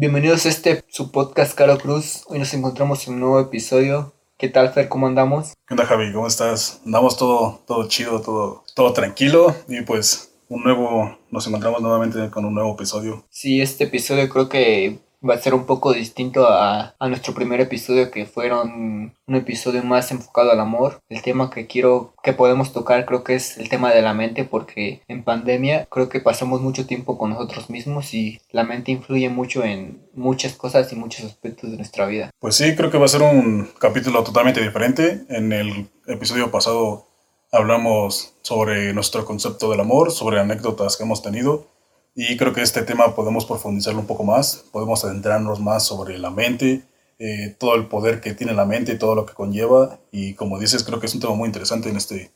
Bienvenidos a este su podcast Caro Cruz. Hoy nos encontramos en un nuevo episodio. ¿Qué tal, Fer? ¿Cómo andamos? ¿Qué onda, Javi? ¿Cómo estás? Andamos todo, todo chido, todo, todo tranquilo y pues un nuevo, nos encontramos nuevamente con un nuevo episodio. Sí, este episodio creo que va a ser un poco distinto a, nuestro primer episodio que fueron un episodio más enfocado al amor. El tema que quiero que podemos tocar creo que es el tema de la mente porque en pandemia creo que pasamos mucho tiempo con nosotros mismos y la mente influye mucho en muchas cosas y muchos aspectos de nuestra vida. Pues sí, creo que va a ser un capítulo totalmente diferente. En el episodio pasado hablamos sobre nuestro concepto del amor, sobre anécdotas que hemos tenido y creo que este tema podemos profundizarlo un poco más, podemos adentrarnos más sobre la mente, eh, todo el poder que tiene la mente, todo lo que conlleva. Y como dices, creo que es un tema muy interesante en, este,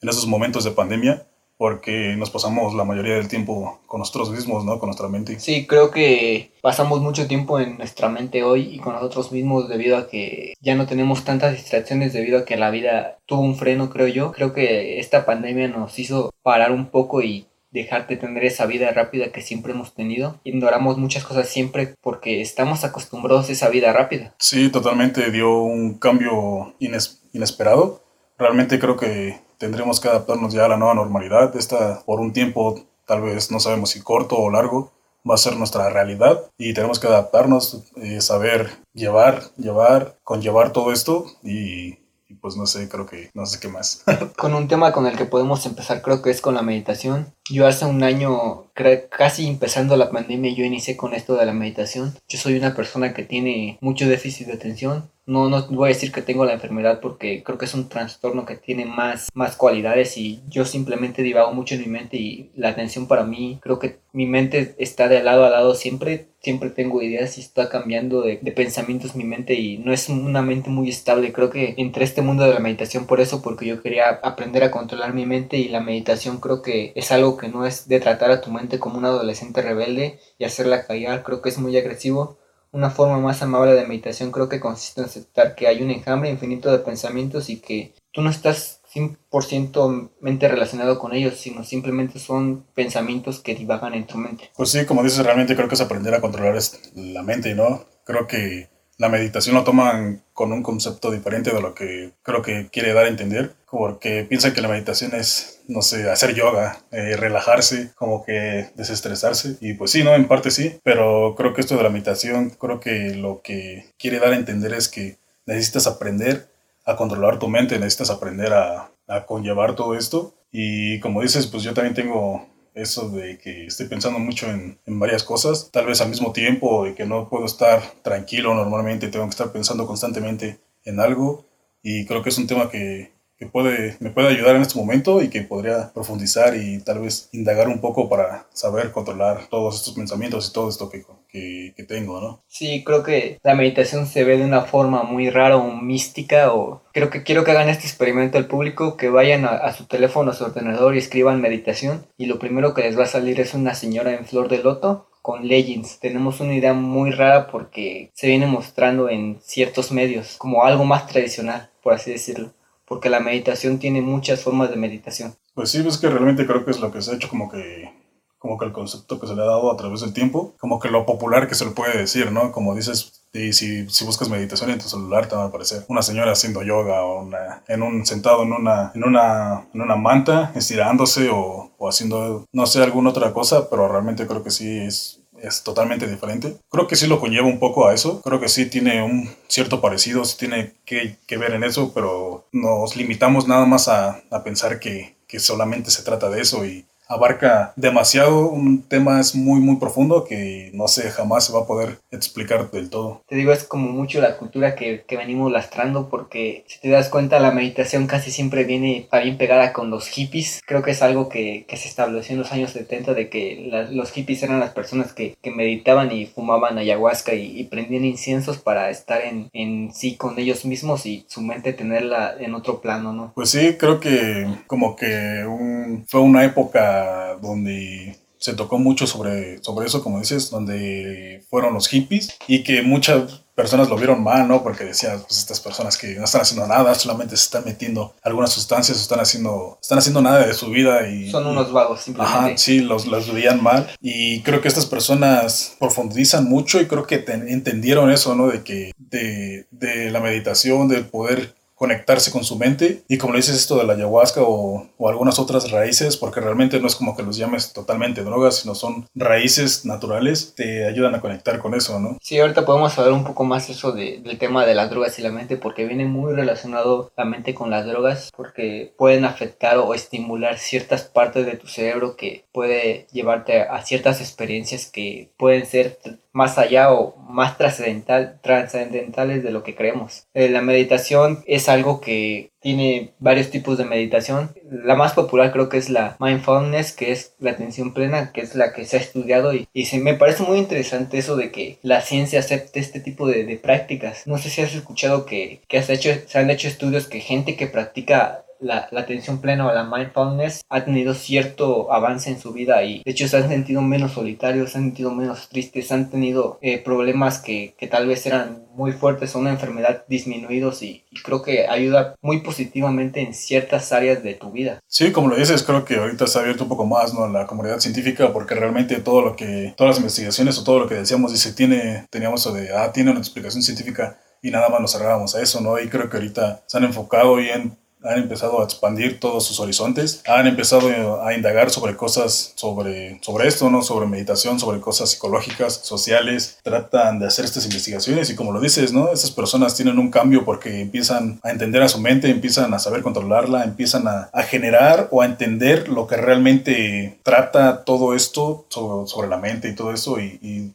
en estos momentos de pandemia, porque nos pasamos la mayoría del tiempo con nosotros mismos, ¿no? Con nuestra mente. Sí, creo que pasamos mucho tiempo en nuestra mente hoy y con nosotros mismos debido a que ya no tenemos tantas distracciones debido a que la vida tuvo un freno, creo yo. Creo que esta pandemia nos hizo parar un poco y dejarte tener esa vida rápida que siempre hemos tenido. Ignoramos muchas cosas siempre porque estamos acostumbrados a esa vida rápida. Sí, totalmente dio un cambio inesperado. Realmente creo que tendremos que adaptarnos ya a la nueva normalidad. Esta por un tiempo, tal vez no sabemos si corto o largo, va a ser nuestra realidad y tenemos que adaptarnos, eh, saber llevar, llevar, conllevar todo esto y y pues no sé, creo que no sé qué más. con un tema con el que podemos empezar creo que es con la meditación. Yo hace un año, casi empezando la pandemia, yo inicié con esto de la meditación. Yo soy una persona que tiene mucho déficit de atención no, no voy a decir que tengo la enfermedad porque creo que es un trastorno que tiene más, más cualidades y yo simplemente divago mucho en mi mente y la atención para mí, creo que mi mente está de lado a lado siempre, siempre tengo ideas y está cambiando de, de pensamientos mi mente y no es una mente muy estable. Creo que entré este mundo de la meditación por eso, porque yo quería aprender a controlar mi mente y la meditación creo que es algo que no es de tratar a tu mente como un adolescente rebelde y hacerla callar, creo que es muy agresivo una forma más amable de meditación creo que consiste en aceptar que hay un enjambre infinito de pensamientos y que tú no estás 100% mente relacionado con ellos, sino simplemente son pensamientos que divagan en tu mente. Pues sí, como dices, realmente creo que es aprender a controlar la mente, ¿no? Creo que la meditación lo toman con un concepto diferente de lo que creo que quiere dar a entender, porque piensan que la meditación es, no sé, hacer yoga, eh, relajarse, como que desestresarse, y pues sí, ¿no? En parte sí, pero creo que esto de la meditación, creo que lo que quiere dar a entender es que necesitas aprender a controlar tu mente, necesitas aprender a, a conllevar todo esto, y como dices, pues yo también tengo eso de que estoy pensando mucho en, varias cosas, tal vez al mismo tiempo, de que no puedo estar tranquilo normalmente, tengo que estar pensando constantemente en algo y creo que es un tema que, que puede, me puede ayudar en este momento y que podría profundizar y tal vez indagar un poco para saber controlar todos estos pensamientos y todo esto que, que, que, tengo, ¿no? Sí, creo que la meditación se ve de una forma muy rara o mística o creo que quiero que hagan este experimento al público, que vayan a, a, su teléfono, a su ordenador y escriban meditación y lo primero que les va a salir es una señora en flor de loto con Legends. Tenemos una idea muy rara porque se viene mostrando en ciertos medios como algo más tradicional, por así decirlo porque la meditación tiene muchas formas de meditación. Pues sí, es que realmente creo que es lo que se ha hecho como que como que el concepto que se le ha dado a través del tiempo, como que lo popular que se le puede decir, ¿no? Como dices, y si, si buscas meditación en tu celular te va a aparecer una señora haciendo yoga o una, en un sentado en una, en una, en una manta, estirándose o, o haciendo, no sé, alguna otra cosa, pero realmente creo que sí es es totalmente diferente. Creo que sí lo conlleva un poco a eso. Creo que sí tiene un cierto parecido, sí tiene que, que ver en eso, pero nos limitamos nada más a, a pensar que, que solamente se trata de eso y abarca demasiado, un tema es muy muy profundo que no sé, jamás se va a poder explicar del todo. Te digo, es como mucho la cultura que, que venimos lastrando porque si te das cuenta la meditación casi siempre viene bien pegada con los hippies, creo que es algo que, que se estableció en los años 70 de que la, los hippies eran las personas que, que meditaban y fumaban ayahuasca y, y prendían inciensos para estar en, en sí con ellos mismos y su mente tenerla en otro plano, ¿no? Pues sí, creo que como que un, fue una época donde se tocó mucho sobre, sobre eso, como dices, donde fueron los hippies y que muchas personas lo vieron mal, ¿no? Porque decían, pues estas personas que no están haciendo nada, solamente se están metiendo algunas sustancias, están haciendo, están haciendo nada de su vida y... Son unos vagos, simplemente. Ajá, sí, los, los veían mal. Y creo que estas personas profundizan mucho y creo que entendieron eso, ¿no? De que, de, de la meditación, del poder conectarse con su mente y como le dices esto de la ayahuasca o, o, algunas otras raíces, porque realmente no es como que los llames totalmente drogas, sino son raíces naturales, te ayudan a conectar con eso, ¿no? Sí, ahorita podemos hablar un poco más eso de, del tema de las drogas y la mente, porque viene muy relacionado la mente con las drogas, porque pueden afectar o estimular ciertas partes de tu cerebro que puede llevarte a ciertas experiencias que pueden ser más allá o más trascendental, trascendentales de lo que creemos. Eh, la meditación es algo que tiene varios tipos de meditación. La más popular creo que es la mindfulness, que es la atención plena, que es la que se ha estudiado y, y se, me parece muy interesante eso de que la ciencia acepte este tipo de, prácticas. No sé si has escuchado que, que has hecho, se han hecho estudios que gente que practica la, atención plena o la mindfulness ha tenido cierto avance en su vida y de hecho se han sentido menos solitarios, se han sentido menos tristes, han tenido eh, problemas que, que, tal vez eran muy fuertes o una enfermedad disminuidos y, creo que ayuda muy positivamente en ciertas áreas de tu vida. Sí, como lo dices, creo que ahorita se ha abierto un poco más ¿no? la comunidad científica porque realmente todo lo que, todas las investigaciones o todo lo que decíamos dice, tiene, teníamos eso de, ah, tiene una explicación científica y nada más nos cerrábamos a eso, ¿no? Y creo que ahorita se han enfocado y en han empezado a expandir todos sus horizontes, han empezado a indagar sobre cosas, sobre, sobre esto, ¿no? Sobre meditación, sobre cosas psicológicas, sociales, tratan de hacer estas investigaciones y como lo dices, ¿no? Estas personas tienen un cambio porque empiezan a entender a su mente, empiezan a saber controlarla, empiezan a, a generar o a entender lo que realmente trata todo esto sobre, sobre la mente y todo eso y, y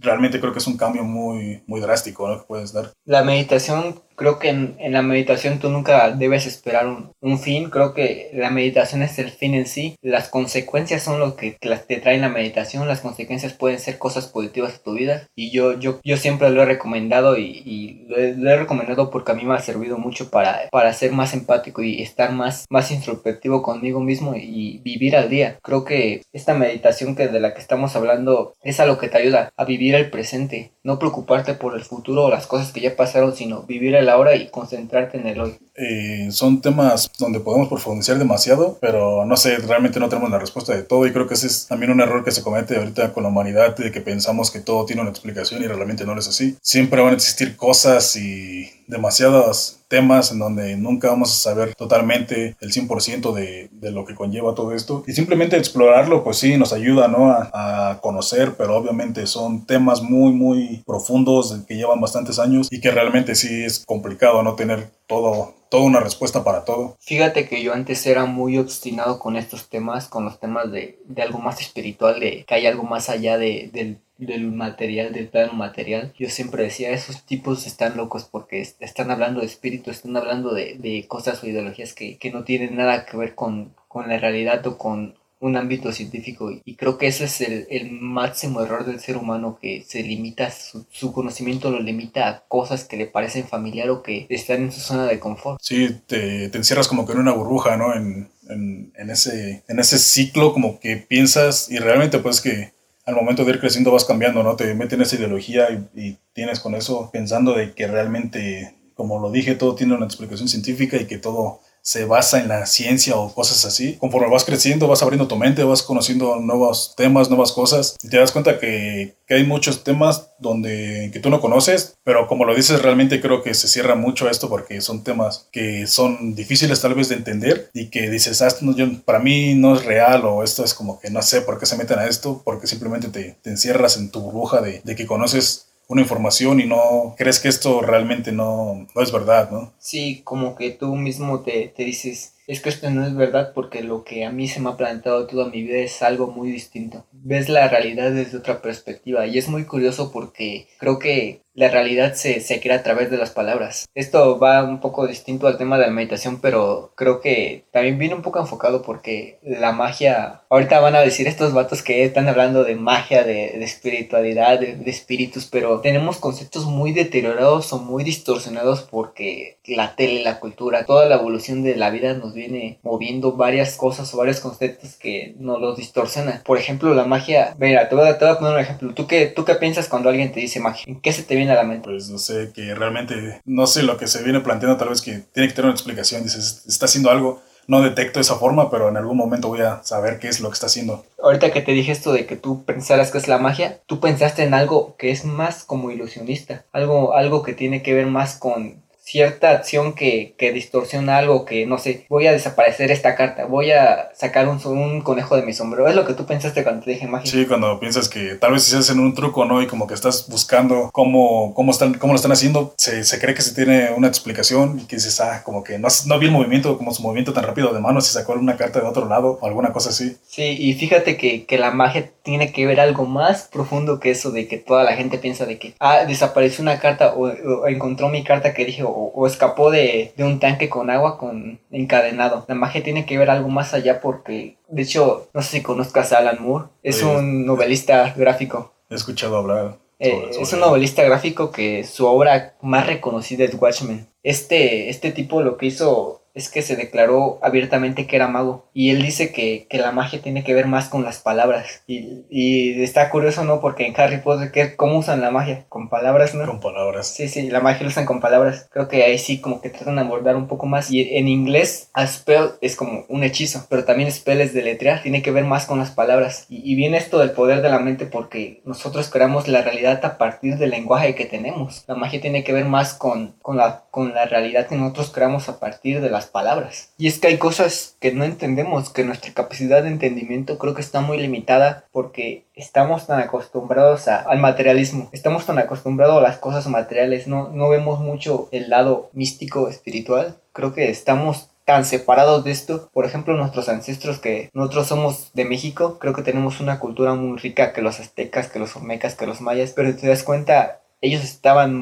realmente creo que es un cambio muy, muy drástico ¿no? que puedes dar. La meditación creo que en, en, la meditación tú nunca debes esperar un, un, fin, creo que la meditación es el fin en sí, las consecuencias son lo que te traen la meditación, las consecuencias pueden ser cosas positivas a tu vida. Y yo, yo, yo siempre lo he recomendado y, y lo, he, lo, he, recomendado porque a mí me ha servido mucho para, para ser más empático y estar más, más introspectivo conmigo mismo y vivir al día. Creo que esta meditación que de la que estamos hablando es a lo que te ayuda a vivir el presente, no preocuparte por el futuro o las cosas que ya pasaron, sino vivir el ahora y concentrarte en el hoy. Eh, son temas donde podemos profundizar demasiado, pero no sé, realmente no tenemos la respuesta de todo y creo que ese es también un error que se comete ahorita con la humanidad, de que pensamos que todo tiene una explicación y realmente no es así. Siempre van a existir cosas y demasiados temas en donde nunca vamos a saber totalmente el 100% de, de, lo que conlleva todo esto. Y simplemente explorarlo, pues sí, nos ayuda ¿no? a, a, conocer, pero obviamente son temas muy, muy profundos que llevan bastantes años y que realmente sí es complicado no tener todo toda una respuesta para todo. Fíjate que yo antes era muy obstinado con estos temas, con los temas de, de algo más espiritual, de que hay algo más allá de, del, del material, del plano material. Yo siempre decía, esos tipos están locos porque están hablando de espíritu, están hablando de, de cosas o ideologías que, que no tienen nada que ver con, con la realidad o con, un ámbito científico y creo que ese es el, máximo error del ser humano que se limita, su, conocimiento lo limita a cosas que le parecen familiar o que están en su zona de confort. Sí, te, te encierras como que en una burbuja, ¿no? En, en, en, ese, en ese ciclo como que piensas y realmente pues que al momento de ir creciendo vas cambiando, ¿no? Te meten esa ideología y, y tienes con eso pensando de que realmente, como lo dije, todo tiene una explicación científica y que todo se basa en la ciencia o cosas así. Conforme vas creciendo, vas abriendo tu mente, vas conociendo nuevos temas, nuevas cosas y te das cuenta que, que, hay muchos temas donde que tú no conoces, pero como lo dices, realmente creo que se cierra mucho esto porque son temas que son difíciles tal vez de entender y que dices, ah, no, yo, para mí no es real o esto es como que no sé por qué se meten a esto, porque simplemente te, te encierras en tu burbuja de, de que conoces una información y no crees que esto realmente no, no es verdad, ¿no? Sí, como que tú mismo te, te dices, es que esto no es verdad porque lo que a mí se me ha planteado toda mi vida es algo muy distinto. Ves la realidad desde otra perspectiva y es muy curioso porque creo que la realidad se, se crea a través de las palabras. Esto va un poco distinto al tema de la meditación, pero creo que también viene un poco enfocado porque la magia, ahorita van a decir estos vatos que están hablando de magia, de, de espiritualidad, de, de espíritus, pero tenemos conceptos muy deteriorados o muy distorsionados porque la tele, la cultura, toda la evolución de la vida nos nos viene moviendo varias cosas o varios conceptos que nos los distorsionan. Por ejemplo, la magia, mira, te voy, a, te voy a poner un ejemplo. ¿Tú qué, ¿Tú qué piensas cuando alguien te dice magia? ¿En qué se te viene a la mente? Pues no sé, que realmente, no sé, lo que se viene planteando tal vez que tiene que tener una explicación. Dices, está haciendo algo no detecto esa forma, pero en algún momento voy a saber qué es lo que está haciendo. Ahorita que te dije esto de que tú pensaras que es la magia, tú pensaste en algo que es más como ilusionista, algo, algo que tiene que ver más con cierta acción que, que, distorsiona algo, que no sé, voy a desaparecer esta carta, voy a sacar un, un, conejo de mi sombrero. Es lo que tú pensaste cuando te dije magia. Sí, cuando piensas que tal vez si se hacen un truco, ¿no? Y como que estás buscando cómo, cómo, están, cómo lo están haciendo, se, se cree que se tiene una explicación y que dices, ah, como que no, no vi el movimiento, como su movimiento tan rápido de mano, si sacó una carta de otro lado o alguna cosa así. Sí, y fíjate que, que la magia tiene que ver algo más profundo que eso de que toda la gente piensa de que, ah, desapareció una carta o, o encontró mi carta que dije, o, escapó de, de, un tanque con agua con encadenado. La magia tiene que ver algo más allá porque, de hecho, no sé si conozcas a Alan Moore, es un novelista gráfico. He escuchado hablar. Eh, es un novelista gráfico que su obra más reconocida es Watchmen. Este, este tipo lo que hizo es que se declaró abiertamente que era mago. Y él dice que, que la magia tiene que ver más con las palabras. Y, y, está curioso, ¿no? Porque en Harry Potter, ¿cómo usan la magia? Con palabras, ¿no? Con palabras. Sí, sí, la magia la usan con palabras. Creo que ahí sí como que tratan de abordar un poco más. Y en inglés, a spell es como un hechizo. Pero también spell es deletrear. Tiene que ver más con las palabras. Y, y viene esto del poder de la mente porque nosotros creamos la realidad a partir del lenguaje que tenemos. La magia tiene que ver más con, con, la, con la realidad que nosotros creamos a partir de las palabras. Y es que hay cosas que no entendemos, que nuestra capacidad de entendimiento creo que está muy limitada porque estamos tan acostumbrados al materialismo, estamos tan acostumbrados a las cosas materiales, no, no vemos mucho el lado místico, espiritual. Creo que estamos tan separados de esto. Por ejemplo, nuestros ancestros que nosotros somos de México, creo que tenemos una cultura muy rica que los aztecas, que los olmecas, que los mayas, pero te das cuenta, ellos estaban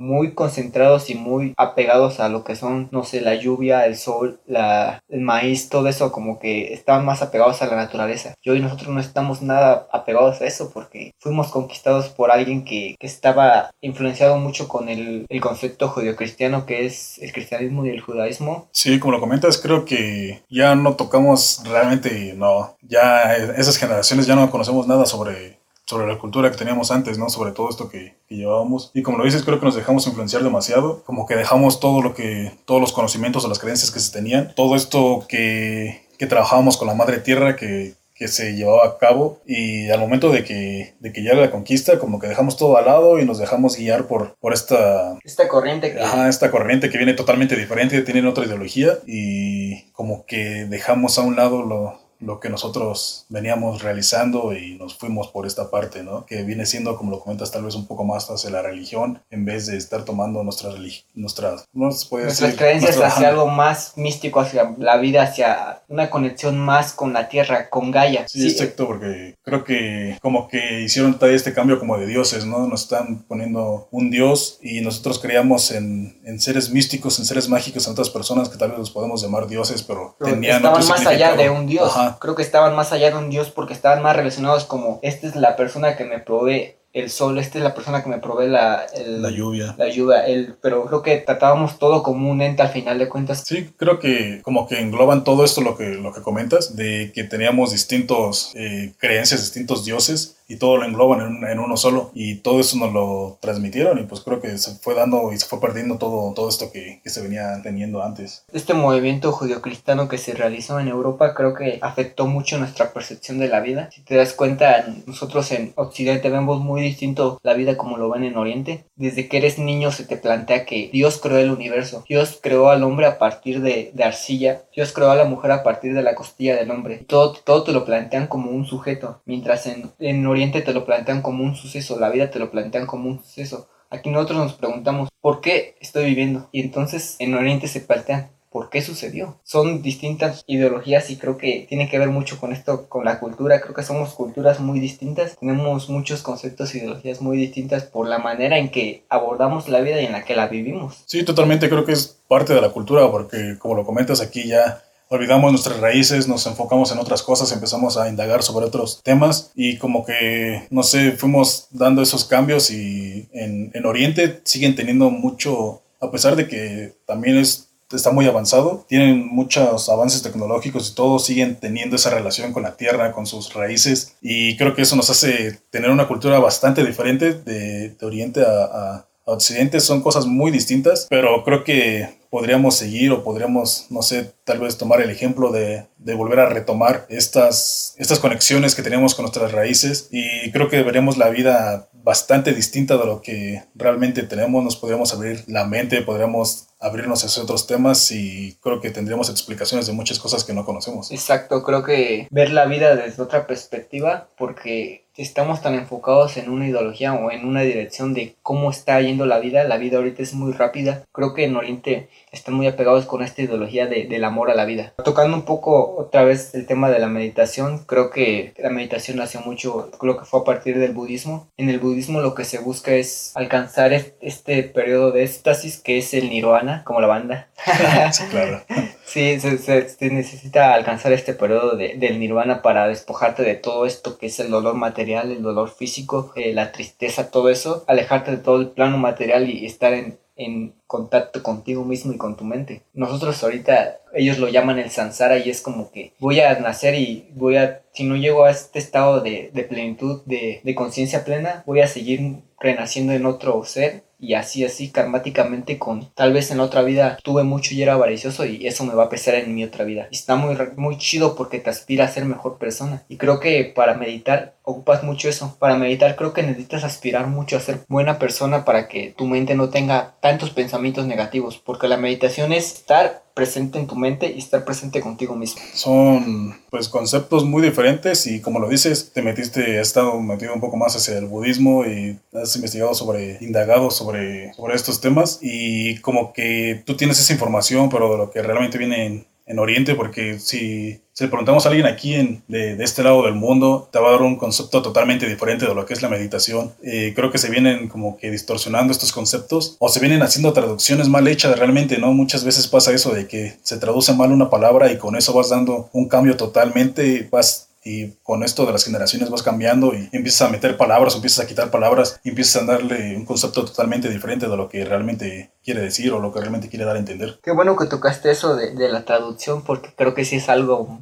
muy concentrados y muy apegados a lo que son, no sé, la lluvia, el sol, la, el maíz, todo eso, como que estaban más apegados a la naturaleza. Y hoy nosotros no estamos nada apegados a eso porque fuimos conquistados por alguien que, estaba influenciado mucho con el, el concepto judio-cristiano que es el cristianismo y el judaísmo. Sí, como lo comentas, creo que ya no tocamos realmente, no, ya esas generaciones ya no conocemos nada sobre sobre la cultura que teníamos antes, ¿no? Sobre todo esto que, llevábamos. Y como lo dices, creo que nos dejamos influenciar demasiado, como que dejamos todo lo que, todos los conocimientos o las creencias que se tenían, todo esto que, que trabajábamos con la madre tierra, que, que se llevaba a cabo y al momento de que, de que llega la conquista como que dejamos todo al lado y nos dejamos guiar por, por esta... Esta corriente que... Ajá, esta corriente que viene totalmente diferente, tienen otra ideología y como que dejamos a un lado lo, lo que nosotros veníamos realizando y nos fuimos por esta parte, ¿no? Que viene siendo, como lo comentas, tal vez un poco más hacia la religión en vez de estar tomando nuestras nuestras, nuestras creencias hacia algo más místico, hacia la vida, hacia una conexión más con la tierra, con Gaia. Sí, exacto, porque creo que como que hicieron todo este cambio como de dioses, ¿no? Nos están poniendo un dios y nosotros creíamos en, en seres místicos, en seres mágicos, en otras personas que tal vez los podemos llamar dioses, pero, tenían estaban más allá de un dios. Ajá creo que estaban más allá de un dios porque estaban más relacionados como, esta es la persona que me provee el sol, esta es la persona que me provee la, la lluvia. La lluvia, el, pero creo que tratábamos todo como un ente al final de cuentas. Sí, creo que como que engloban todo esto lo que, lo que comentas, de que teníamos distintos eh, creencias, distintos dioses y todo lo engloban en, uno solo y todo eso nos lo transmitieron y pues creo que se fue dando y se fue perdiendo todo, todo esto que, que se venía teniendo antes. Este movimiento judio-cristiano que se realizó en Europa creo que afectó mucho nuestra percepción de la vida. Si te das cuenta, nosotros en Occidente vemos muy distinto la vida como lo ven en Oriente. Desde que eres niño se te plantea que Dios creó el universo, Dios creó al hombre a partir de, de arcilla, Dios creó a la mujer a partir de la costilla del hombre. Todo, todo te lo plantean como un sujeto, mientras en, en Oriente te lo plantean como un suceso, la vida te lo plantean como un suceso. Aquí nosotros nos preguntamos, ¿por qué estoy viviendo? Y entonces en Oriente se plantean, ¿por qué sucedió? Son distintas ideologías y creo que tiene que ver mucho con esto, con la cultura. Creo que somos culturas muy distintas, tenemos muchos conceptos e ideologías muy distintas por la manera en que abordamos la vida y en la que la vivimos. Sí, totalmente creo que es parte de la cultura porque como lo comentas aquí ya olvidamos nuestras raíces, nos enfocamos en otras cosas, empezamos a indagar sobre otros temas y como que, no sé, fuimos dando esos cambios y en, en Oriente siguen teniendo mucho, a pesar de que también es está muy avanzado, tienen muchos avances tecnológicos y todos siguen teniendo esa relación con la tierra, con sus raíces y creo que eso nos hace tener una cultura bastante diferente de, Oriente a Occidente, son cosas muy distintas, pero creo que podríamos seguir o podríamos, no sé, tal vez tomar el ejemplo de, de, volver a retomar estas, estas conexiones que tenemos con nuestras raíces y creo que veremos la vida bastante distinta de lo que realmente tenemos, nos podríamos abrir la mente, podríamos abrirnos hacia otros temas y creo que tendríamos explicaciones de muchas cosas que no conocemos. Exacto, creo que ver la vida desde otra perspectiva, porque estamos tan enfocados en una ideología o en una dirección de cómo está yendo la vida, la vida ahorita es muy rápida, creo que en Oriente están muy apegados con esta ideología de, del amor a la vida. Tocando un poco otra vez el tema de la meditación, creo que la meditación nació mucho, creo que fue a partir del budismo. En el budismo lo que se busca es alcanzar este periodo de éxtasis que es el nirvana, como la banda. sí, claro. Sí, se, necesita alcanzar este periodo de, del nirvana para despojarte de todo esto que es el dolor material, el dolor físico, eh, la tristeza, todo eso, alejarte de todo el plano material y estar en, en contacto contigo mismo y con tu mente. Nosotros ahorita, ellos lo llaman el sansara y es como que voy a nacer y voy a, si no llego a este estado de, plenitud, de, conciencia plena, voy a seguir renaciendo en otro ser y así así karmáticamente con tal vez en la otra vida tuve mucho y era avaricioso y eso me va a pesar en mi otra vida. Está muy, muy chido porque te aspira a ser mejor persona. Y creo que para meditar ocupas mucho eso. Para meditar creo que necesitas aspirar mucho a ser buena persona para que tu mente no tenga tantos pensamientos negativos. Porque la meditación es estar presente en tu mente y estar presente contigo mismo. Son pues conceptos muy diferentes y como lo dices, te metiste, has estado metido un poco más hacia el budismo y has investigado sobre, indagado sobre, estos temas y como que tú tienes esa información, pero de lo que realmente viene en, en Oriente, porque si, si, le preguntamos a alguien aquí en, de, de, este lado del mundo, te va a dar un concepto totalmente diferente de lo que es la meditación. Eh, creo que se vienen como que distorsionando estos conceptos o se vienen haciendo traducciones mal hechas realmente, ¿no? Muchas veces pasa eso de que se traduce mal una palabra y con eso vas dando un cambio totalmente, vas y con esto de las generaciones vas cambiando y empiezas a meter palabras, empiezas a quitar palabras, y empiezas a darle un concepto totalmente diferente de lo que realmente quiere decir o lo que realmente quiere dar a entender. Qué bueno que tocaste eso de, de la traducción porque creo que sí es algo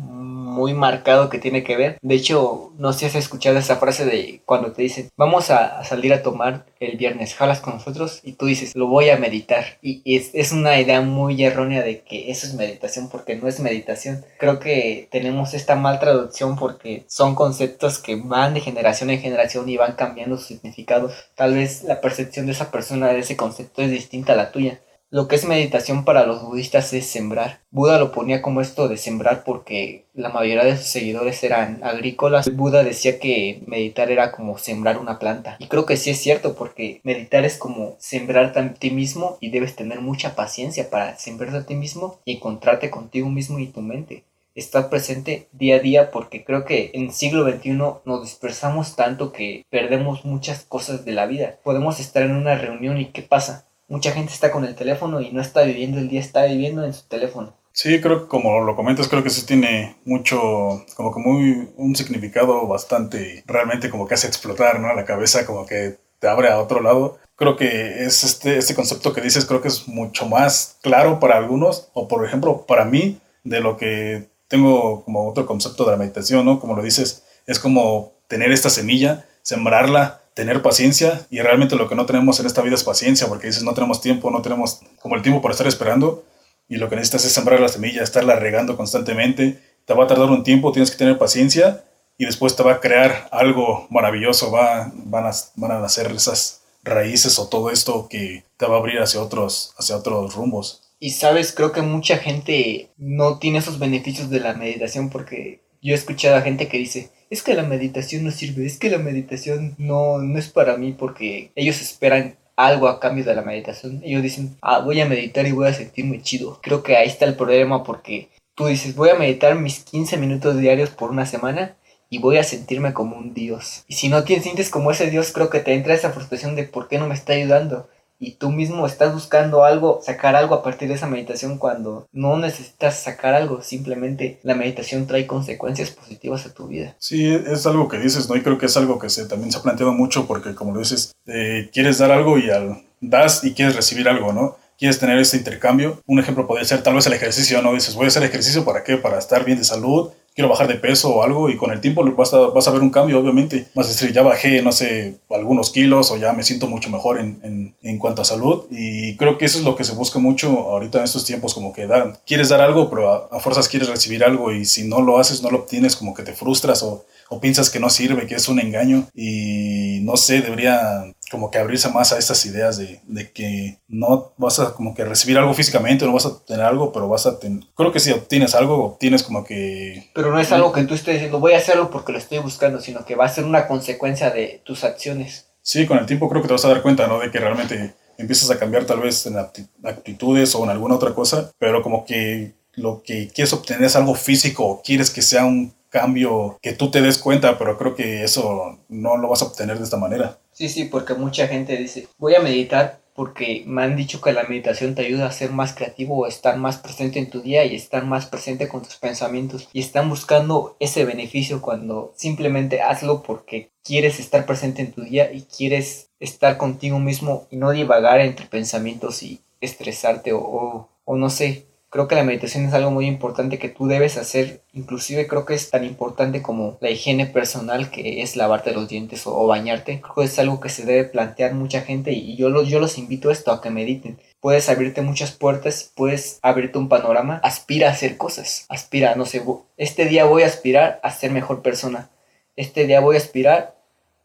muy marcado que tiene que ver. De hecho, no sé si has escuchado esa frase de cuando te dicen, vamos a, salir a tomar el viernes, jalas con nosotros y tú dices, lo voy a meditar. Y es, es una idea muy errónea de que eso es meditación porque no es meditación. Creo que tenemos esta mal traducción porque son conceptos que van de generación en generación y van cambiando su significado. Tal vez la percepción de esa persona de ese concepto es distinta a la tuya. Lo que es meditación para los budistas es sembrar. Buda lo ponía como esto de sembrar porque la mayoría de sus seguidores eran agrícolas. Buda decía que meditar era como sembrar una planta. Y creo que sí es cierto porque meditar es como sembrar a ti mismo y debes tener mucha paciencia para sembrar a ti mismo y encontrarte contigo mismo y tu mente. Estar presente día a día porque creo que en el siglo XXI nos dispersamos tanto que perdemos muchas cosas de la vida. Podemos estar en una reunión y ¿qué pasa? Mucha gente está con el teléfono y no está viviendo el día, está viviendo en su teléfono. Sí, creo que como lo comentas, creo que sí tiene mucho, como que muy, un significado bastante, realmente como que hace explotar, ¿no? La cabeza como que te abre a otro lado. Creo que es este, este concepto que dices, creo que es mucho más claro para algunos, o por ejemplo, para mí, de lo que tengo como otro concepto de la meditación, ¿no? Como lo dices, es como tener esta semilla, sembrarla, tener paciencia y realmente lo que no tenemos en esta vida es paciencia porque dices no tenemos tiempo, no tenemos como el tiempo para estar esperando y lo que necesitas es sembrar la semilla, estarla regando constantemente, te va a tardar un tiempo, tienes que tener paciencia y después te va a crear algo maravilloso, va, van, a, van a nacer esas raíces o todo esto que te va a abrir hacia otros, hacia otros rumbos. Y sabes, creo que mucha gente no tiene esos beneficios de la meditación porque yo he escuchado a gente que dice, es que la meditación no sirve, es que la meditación no, no es para mí porque ellos esperan algo a cambio de la meditación. Ellos dicen, ah, voy a meditar y voy a sentirme chido. Creo que ahí está el problema porque tú dices, voy a meditar mis 15 minutos diarios por una semana y voy a sentirme como un dios. Y si no te sientes como ese dios, creo que te entra esa frustración de por qué no me está ayudando y tú mismo estás buscando algo, sacar algo a partir de esa meditación cuando no necesitas sacar algo, simplemente la meditación trae consecuencias positivas a tu vida. Sí, es algo que dices, ¿no? Y creo que es algo que se, también se ha planteado mucho porque como lo dices, eh, quieres dar algo y al, das y quieres recibir algo, ¿no? quieres tener este intercambio. Un ejemplo podría ser tal vez el ejercicio, ¿no? Dices, voy a hacer ejercicio para qué? Para estar bien de salud, quiero bajar de peso o algo y con el tiempo vas a, ver un cambio, obviamente. Vas a decir, ya bajé, no sé, algunos kilos o ya me siento mucho mejor en, en, cuanto a salud. Y creo que eso es lo que se busca mucho ahorita en estos tiempos, como que dan, quieres dar algo, pero a fuerzas quieres recibir algo y si no lo haces, no lo obtienes, como que te frustras o o piensas que no sirve, que es un engaño y no sé, debería como que abrirse más a estas ideas de, de, que no vas a como que recibir algo físicamente, no vas a tener algo, pero vas a tener, creo que si obtienes algo, obtienes como que... Pero no es algo que tú estés diciendo, voy a hacerlo porque lo estoy buscando, sino que va a ser una consecuencia de tus acciones. Sí, con el tiempo creo que te vas a dar cuenta, ¿no? De que realmente empiezas a cambiar tal vez en actitudes o en alguna otra cosa, pero como que lo que quieres obtener es algo físico o quieres que sea un cambio que tú te des cuenta, pero creo que eso no lo vas a obtener de esta manera. Sí, sí, porque mucha gente dice, voy a meditar porque me han dicho que la meditación te ayuda a ser más creativo estar más presente en tu día y estar más presente con tus pensamientos y están buscando ese beneficio cuando simplemente hazlo porque quieres estar presente en tu día y quieres estar contigo mismo y no divagar entre pensamientos y estresarte o, o, o no sé, Creo que la meditación es algo muy importante que tú debes hacer, inclusive creo que es tan importante como la higiene personal que es lavarte los dientes o, bañarte. Creo que es algo que se debe plantear mucha gente y yo los, yo los invito a esto, a que mediten. Puedes abrirte muchas puertas, puedes abrirte un panorama, aspira a hacer cosas, aspira, no sé, este día voy a aspirar a ser mejor persona, este día voy a aspirar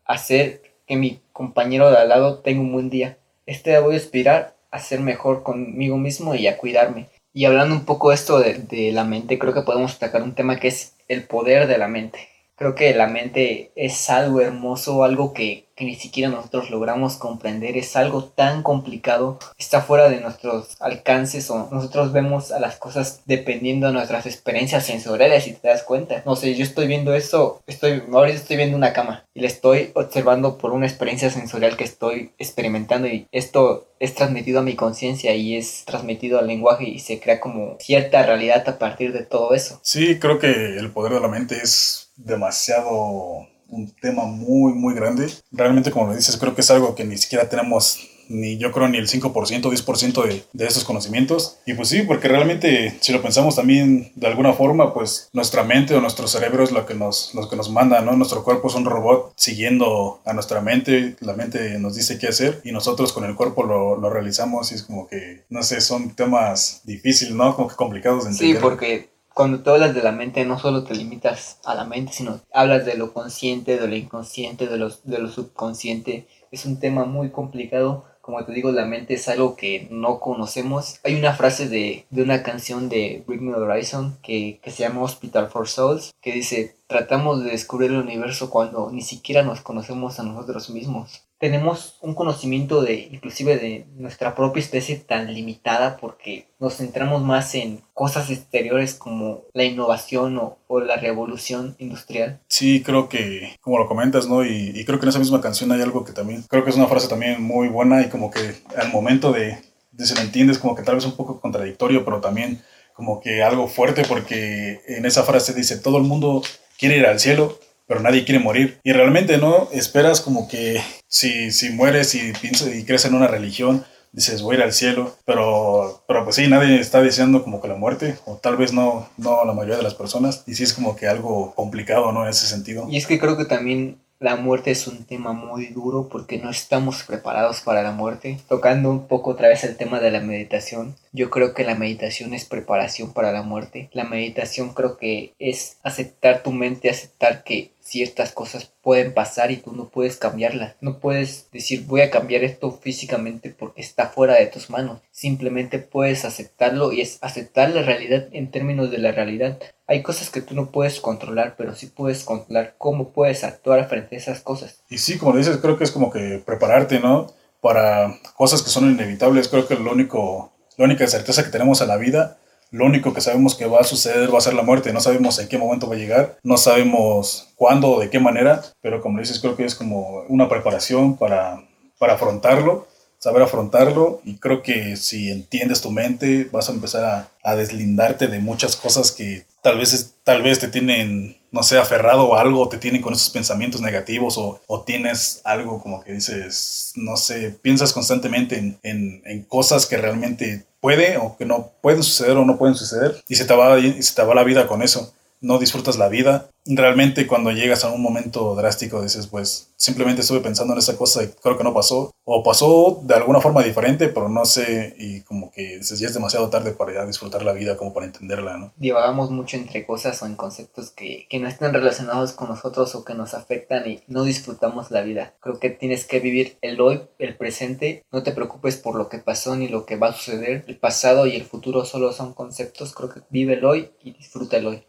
a hacer que mi compañero de al lado tenga un buen día, este día voy a aspirar a ser mejor conmigo mismo y a cuidarme y hablando un poco esto de, de, la mente, creo que podemos atacar un tema que es el poder de la mente. Creo que la mente es algo hermoso, algo que, que, ni siquiera nosotros logramos comprender, es algo tan complicado, está fuera de nuestros alcances o nosotros vemos a las cosas dependiendo de nuestras experiencias sensoriales, si te das cuenta. No sé, yo estoy viendo esto, estoy, ahorita estoy viendo una cama y la estoy observando por una experiencia sensorial que estoy experimentando y esto es transmitido a mi conciencia y es transmitido al lenguaje y se crea como cierta realidad a partir de todo eso. Sí, creo que el poder de la mente es demasiado un tema muy, muy grande. Realmente, como lo dices, creo que es algo que ni siquiera tenemos ni yo creo ni el 5%, 10% de, de esos conocimientos. Y pues sí, porque realmente si lo pensamos también de alguna forma, pues nuestra mente o nuestro cerebro es lo que nos, lo que nos manda, ¿no? Nuestro cuerpo es un robot siguiendo a nuestra mente, la mente nos dice qué hacer y nosotros con el cuerpo lo, lo realizamos y es como que, no sé, son temas difíciles, ¿no? Como que complicados de entender. Sí, porque cuando tú hablas de la mente no solo te limitas a la mente, sino hablas de lo consciente, de lo inconsciente, de lo, de lo subconsciente. Es un tema muy complicado. Como te digo, la mente es algo que no conocemos. Hay una frase de, de una canción de Bring Horizon que, que se llama Hospital for Souls, que dice, tratamos de descubrir el universo cuando ni siquiera nos conocemos a nosotros mismos tenemos un conocimiento de inclusive de nuestra propia especie tan limitada porque nos centramos más en cosas exteriores como la innovación o, o la revolución industrial. Sí, creo que como lo comentas, ¿no? Y, y, creo que en esa misma canción hay algo que también, creo que es una frase también muy buena y como que al momento de, de si lo entiendes como que tal vez un poco contradictorio, pero también como que algo fuerte porque en esa frase dice, todo el mundo quiere ir al cielo, pero nadie quiere morir. Y realmente no esperas como que si, si mueres y, piensas, y crees en una religión, dices voy al cielo, pero, pero pues sí, nadie está deseando como que la muerte, o tal vez no, no la mayoría de las personas, y sí es como que algo complicado, ¿no? En ese sentido. Y es que creo que también la muerte es un tema muy duro porque no estamos preparados para la muerte. Tocando un poco otra vez el tema de la meditación, yo creo que la meditación es preparación para la muerte. La meditación creo que es aceptar tu mente, aceptar que ciertas cosas pueden pasar y tú no puedes cambiarlas. No puedes decir voy a cambiar esto físicamente porque está fuera de tus manos. Simplemente puedes aceptarlo y es aceptar la realidad en términos de la realidad. Hay cosas que tú no puedes controlar, pero sí puedes controlar cómo puedes actuar frente a esas cosas. Y sí, como dices, creo que es como que prepararte, ¿no? Para cosas que son inevitables. Creo que lo único, la única certeza que tenemos en la vida lo único que sabemos que va a suceder va a ser la muerte. No sabemos en qué momento va a llegar, no sabemos cuándo o de qué manera, pero como dices, creo que es como una preparación para, para afrontarlo, saber afrontarlo. Y creo que si entiendes tu mente, vas a empezar a, a deslindarte de muchas cosas que tal vez, tal vez te tienen no sé, aferrado a algo, te tienen con esos pensamientos negativos o, o tienes algo como que dices, no sé, piensas constantemente en, en, en cosas que realmente puede o que no pueden suceder o no pueden suceder y se te va, y se te va la vida con eso no disfrutas la vida. Realmente cuando llegas a un momento drástico dices, pues simplemente estuve pensando en esa cosa y creo que no pasó. O pasó de alguna forma diferente, pero no sé. Y como que dices, ya es demasiado tarde para ya disfrutar la vida, como para entenderla, ¿no? Divagamos mucho entre cosas o en conceptos que, que no están relacionados con nosotros o que nos afectan y no disfrutamos la vida. Creo que tienes que vivir el hoy, el presente. No te preocupes por lo que pasó ni lo que va a suceder. El pasado y el futuro solo son conceptos. Creo que vive el hoy y disfruta el hoy.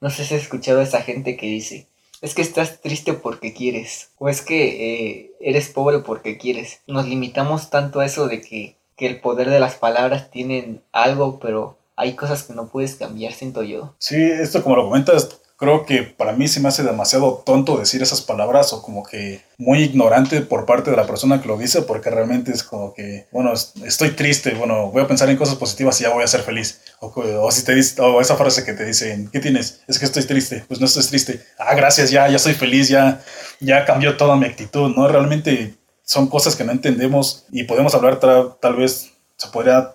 No sé si has escuchado a esa gente que dice, es que estás triste porque quieres, o es que eh, eres pobre porque quieres. Nos limitamos tanto a eso de que, que el poder de las palabras tienen algo, pero hay cosas que no puedes cambiar, siento yo. Sí, esto como lo comentas, creo que para mí se me hace demasiado tonto decir esas palabras o como que muy ignorante por parte de la persona que lo dice porque realmente es como que, bueno, estoy triste, bueno, voy a pensar en cosas positivas y ya voy a ser feliz. O, si te dice, o esa frase que te dicen, ¿qué tienes? Es que estoy triste. Pues no estoy triste. Ah, gracias, ya, ya soy feliz, ya, ya cambió toda mi actitud, ¿no? Realmente son cosas que no entendemos y podemos hablar tal vez se podría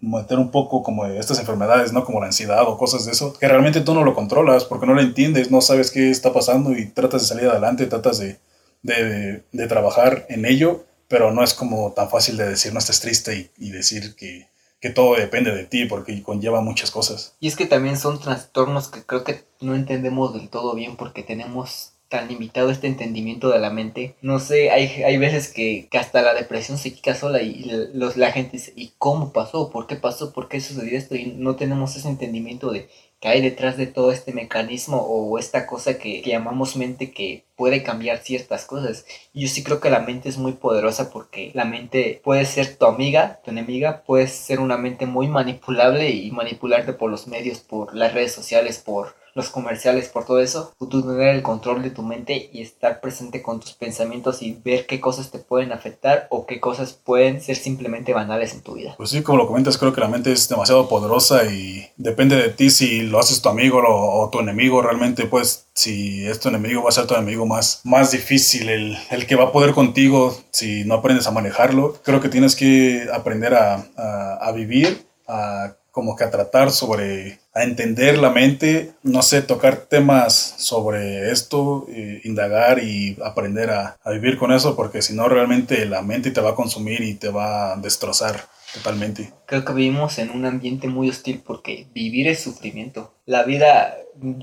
meter un poco como estas enfermedades, ¿no? Como la ansiedad o cosas de eso, que realmente tú no lo controlas porque no lo entiendes, no sabes qué está pasando y tratas de salir adelante, tratas de, de, de trabajar en ello, pero no es como tan fácil de decir no estés triste y, y decir que, que todo depende de ti porque conlleva muchas cosas. Y es que también son trastornos que creo que no entendemos del todo bien porque tenemos tan limitado este entendimiento de la mente. No sé, hay, hay veces que, que hasta la depresión se quita sola y los, la gente dice, ¿y cómo pasó? ¿Por qué pasó? ¿Por qué sucedió esto? Y no tenemos ese entendimiento de que hay detrás de todo este mecanismo o esta cosa que, que, llamamos mente que puede cambiar ciertas cosas. Yo sí creo que la mente es muy poderosa porque la mente puede ser tu amiga, tu enemiga, puede ser una mente muy manipulable y manipularte por los medios, por las redes sociales, por los comerciales, por todo eso, tú tener el control de tu mente y estar presente con tus pensamientos y ver qué cosas te pueden afectar o qué cosas pueden ser simplemente banales en tu vida. Pues sí, como lo comentas, creo que la mente es demasiado poderosa y depende de ti si lo haces tu amigo o, tu enemigo. Realmente, pues, si es tu enemigo, va a ser tu enemigo más, más difícil, el, el que va a poder contigo si no aprendes a manejarlo. Creo que tienes que aprender a, a, a vivir, a como que a tratar sobre, a entender la mente, no sé, tocar temas sobre esto, eh, indagar y aprender a, a, vivir con eso, porque si no realmente la mente te va a consumir y te va a destrozar totalmente. Creo que vivimos en un ambiente muy hostil porque vivir es sufrimiento. La vida,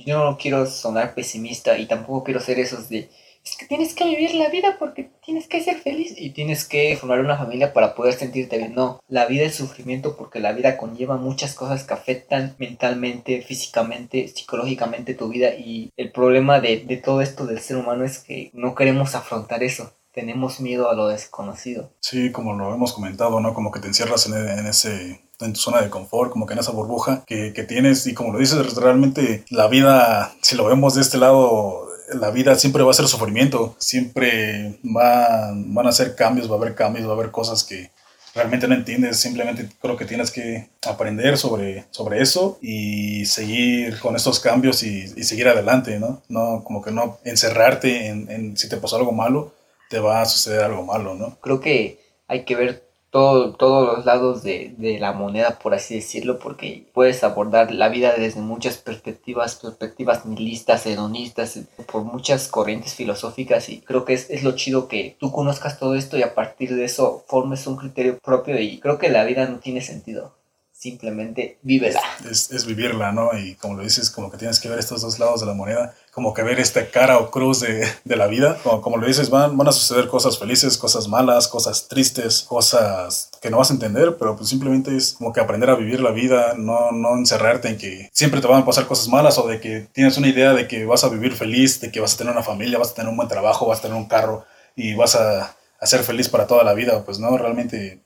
yo no quiero sonar pesimista y tampoco quiero ser esos de es que tienes que vivir la vida porque tienes que ser feliz y tienes que formar una familia para poder sentirte bien. No, la vida es sufrimiento porque la vida conlleva muchas cosas que afectan mentalmente, físicamente, psicológicamente tu vida y el problema de, de todo esto del ser humano es que no queremos afrontar eso. Tenemos miedo a lo desconocido. Sí, como lo hemos comentado, ¿no? Como que te encierras en, en ese en tu zona de confort, como que en esa burbuja que, que, tienes y como lo dices, realmente la vida, si lo vemos de este lado, la vida siempre va a ser sufrimiento, siempre va, van a ser cambios, va a haber cambios, va a haber cosas que realmente no entiendes, simplemente creo que tienes que aprender sobre, sobre eso y seguir con estos cambios y, seguir adelante, ¿no? No, como que no encerrarte en, en si te pasó algo malo, te va a suceder algo malo, ¿no? Creo que hay que ver todo, todos los lados de, de, la moneda, por así decirlo, porque puedes abordar la vida desde muchas perspectivas, perspectivas nihilistas, hedonistas, por muchas corrientes filosóficas y creo que es, es lo chido que tú conozcas todo esto y a partir de eso formes un criterio propio y creo que la vida no tiene sentido simplemente vívela. Es, es, vivirla, ¿no? Y como lo dices, como que tienes que ver estos dos lados de la moneda, como que ver esta cara o cruz de, de la vida. Como, como, lo dices, van, van a suceder cosas felices, cosas malas, cosas tristes, cosas que no vas a entender, pero pues simplemente es como que aprender a vivir la vida, no, no encerrarte en que siempre te van a pasar cosas malas o de que tienes una idea de que vas a vivir feliz, de que vas a tener una familia, vas a tener un buen trabajo, vas a tener un carro y vas a, a ser feliz para toda la vida. Pues no, realmente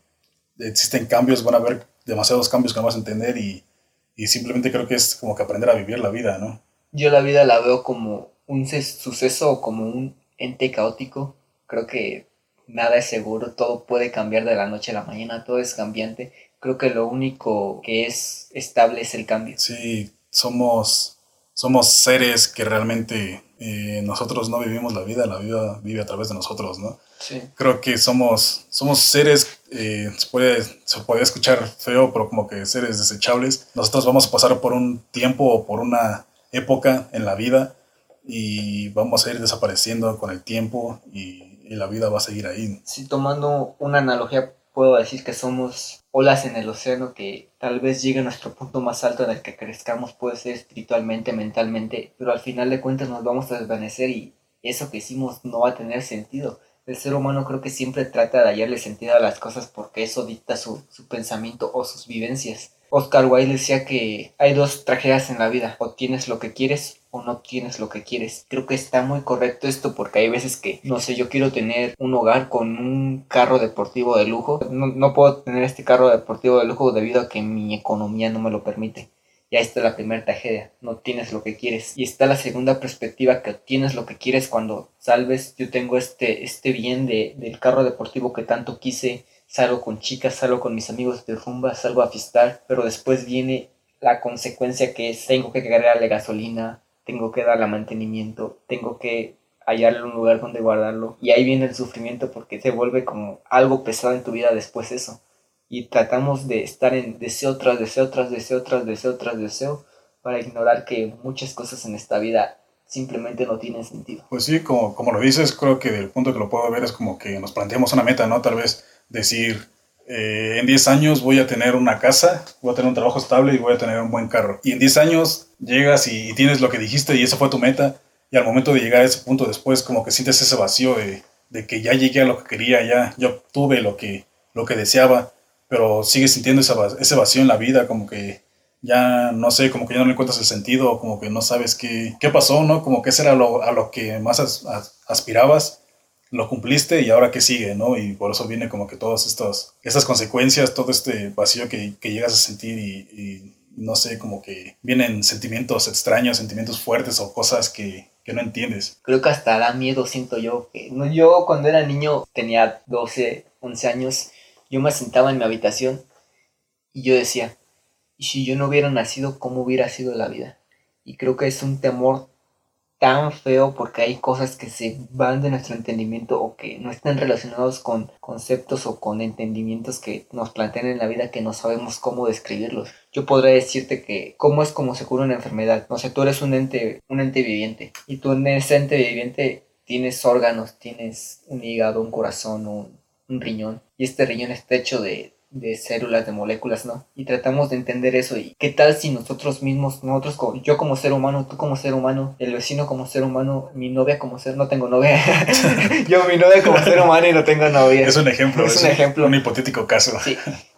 existen cambios, van a haber demasiados cambios que no vas a entender y, y, simplemente creo que es como que aprender a vivir la vida, ¿no? Yo la vida la veo como un suceso o como un ente caótico. Creo que nada es seguro, todo puede cambiar de la noche a la mañana, todo es cambiante. Creo que lo único que es estable es el cambio. Sí, somos somos seres que realmente eh, nosotros no vivimos la vida, la vida vive a través de nosotros, ¿no? Sí. Creo que somos, somos seres, eh, se, puede, se puede escuchar feo, pero como que seres desechables. Nosotros vamos a pasar por un tiempo o por una época en la vida y vamos a ir desapareciendo con el tiempo y, la vida va a seguir ahí. Sí, tomando una analogía, puedo decir que somos olas en el océano que tal vez llegue a nuestro punto más alto en el que crezcamos, puede ser espiritualmente, mentalmente, pero al final de cuentas nos vamos a desvanecer y eso que hicimos no va a tener sentido. El ser humano creo que siempre trata de hallarle sentido a las cosas porque eso dicta su, su pensamiento o sus vivencias. Oscar Wilde decía que hay dos tragedias en la vida, o tienes lo que quieres o no tienes lo que quieres. Creo que está muy correcto esto porque hay veces que, no sé, yo quiero tener un hogar con un carro deportivo de lujo. No, no puedo tener este carro deportivo de lujo debido a que mi economía no me lo permite. Ya está la primera tragedia, no tienes lo que quieres. Y está la segunda perspectiva que tienes lo que quieres cuando salves, yo tengo este, este bien de, del carro deportivo que tanto quise, salgo con chicas, salgo con mis amigos de rumba, salgo a fiestar, pero después viene la consecuencia que es tengo que cargarle gasolina, tengo que darle mantenimiento, tengo que hallarle un lugar donde guardarlo. Y ahí viene el sufrimiento porque se vuelve como algo pesado en tu vida después eso y tratamos de estar en deseo tras deseo tras deseo tras deseo tras deseo para ignorar que muchas cosas en esta vida simplemente no tienen sentido. Pues sí, como, como lo dices, creo que del punto que lo puedo ver es como que nos planteamos una meta, ¿no? Tal vez decir, eh, en 10 años voy a tener una casa, voy a tener un trabajo estable y voy a tener un buen carro. Y en 10 años llegas y, tienes lo que dijiste y esa fue tu meta. Y al momento de llegar a ese punto después, como que sientes ese vacío de, de que ya llegué a lo que quería, ya, ya obtuve lo que, lo que deseaba, pero sigues sintiendo esa, ese vacío en la vida, como que ya no sé, como que ya no le encuentras el sentido, como que no sabes qué, qué pasó, ¿no? Como que eso era lo, a lo que más as- as- aspirabas lo cumpliste y ahora qué sigue, ¿no? Y por eso viene como que todas estas, estas consecuencias, todo este vacío que, que llegas a sentir y, no sé, como que vienen sentimientos extraños, sentimientos fuertes o cosas que, que no entiendes. Creo que hasta da miedo, siento yo. Que, yo cuando era niño, tenía 12, 11 años, yo me sentaba en mi habitación y yo decía, ¿y si yo no hubiera nacido, cómo hubiera sido la vida? Y creo que es un temor tan feo porque hay cosas que se van de nuestro entendimiento o que no están relacionados con conceptos o con entendimientos que nos plantean en la vida que no sabemos cómo describirlos. Yo podría decirte que cómo es como se cura una enfermedad. No sé, tú eres un ente, un ente viviente y tú en ese ente viviente tienes órganos, tienes un hígado, un corazón, un, un riñón y este riñón está hecho de de células, de moléculas, ¿no? Y tratamos de entender eso. ¿Y qué tal si nosotros mismos, nosotros, como, yo como ser humano, tú como ser humano, el vecino como ser humano, mi novia como ser, no tengo novia, yo mi novia como ser humano y no tengo novia. Es un ejemplo, Es un ejemplo. un hipotético caso. Sí,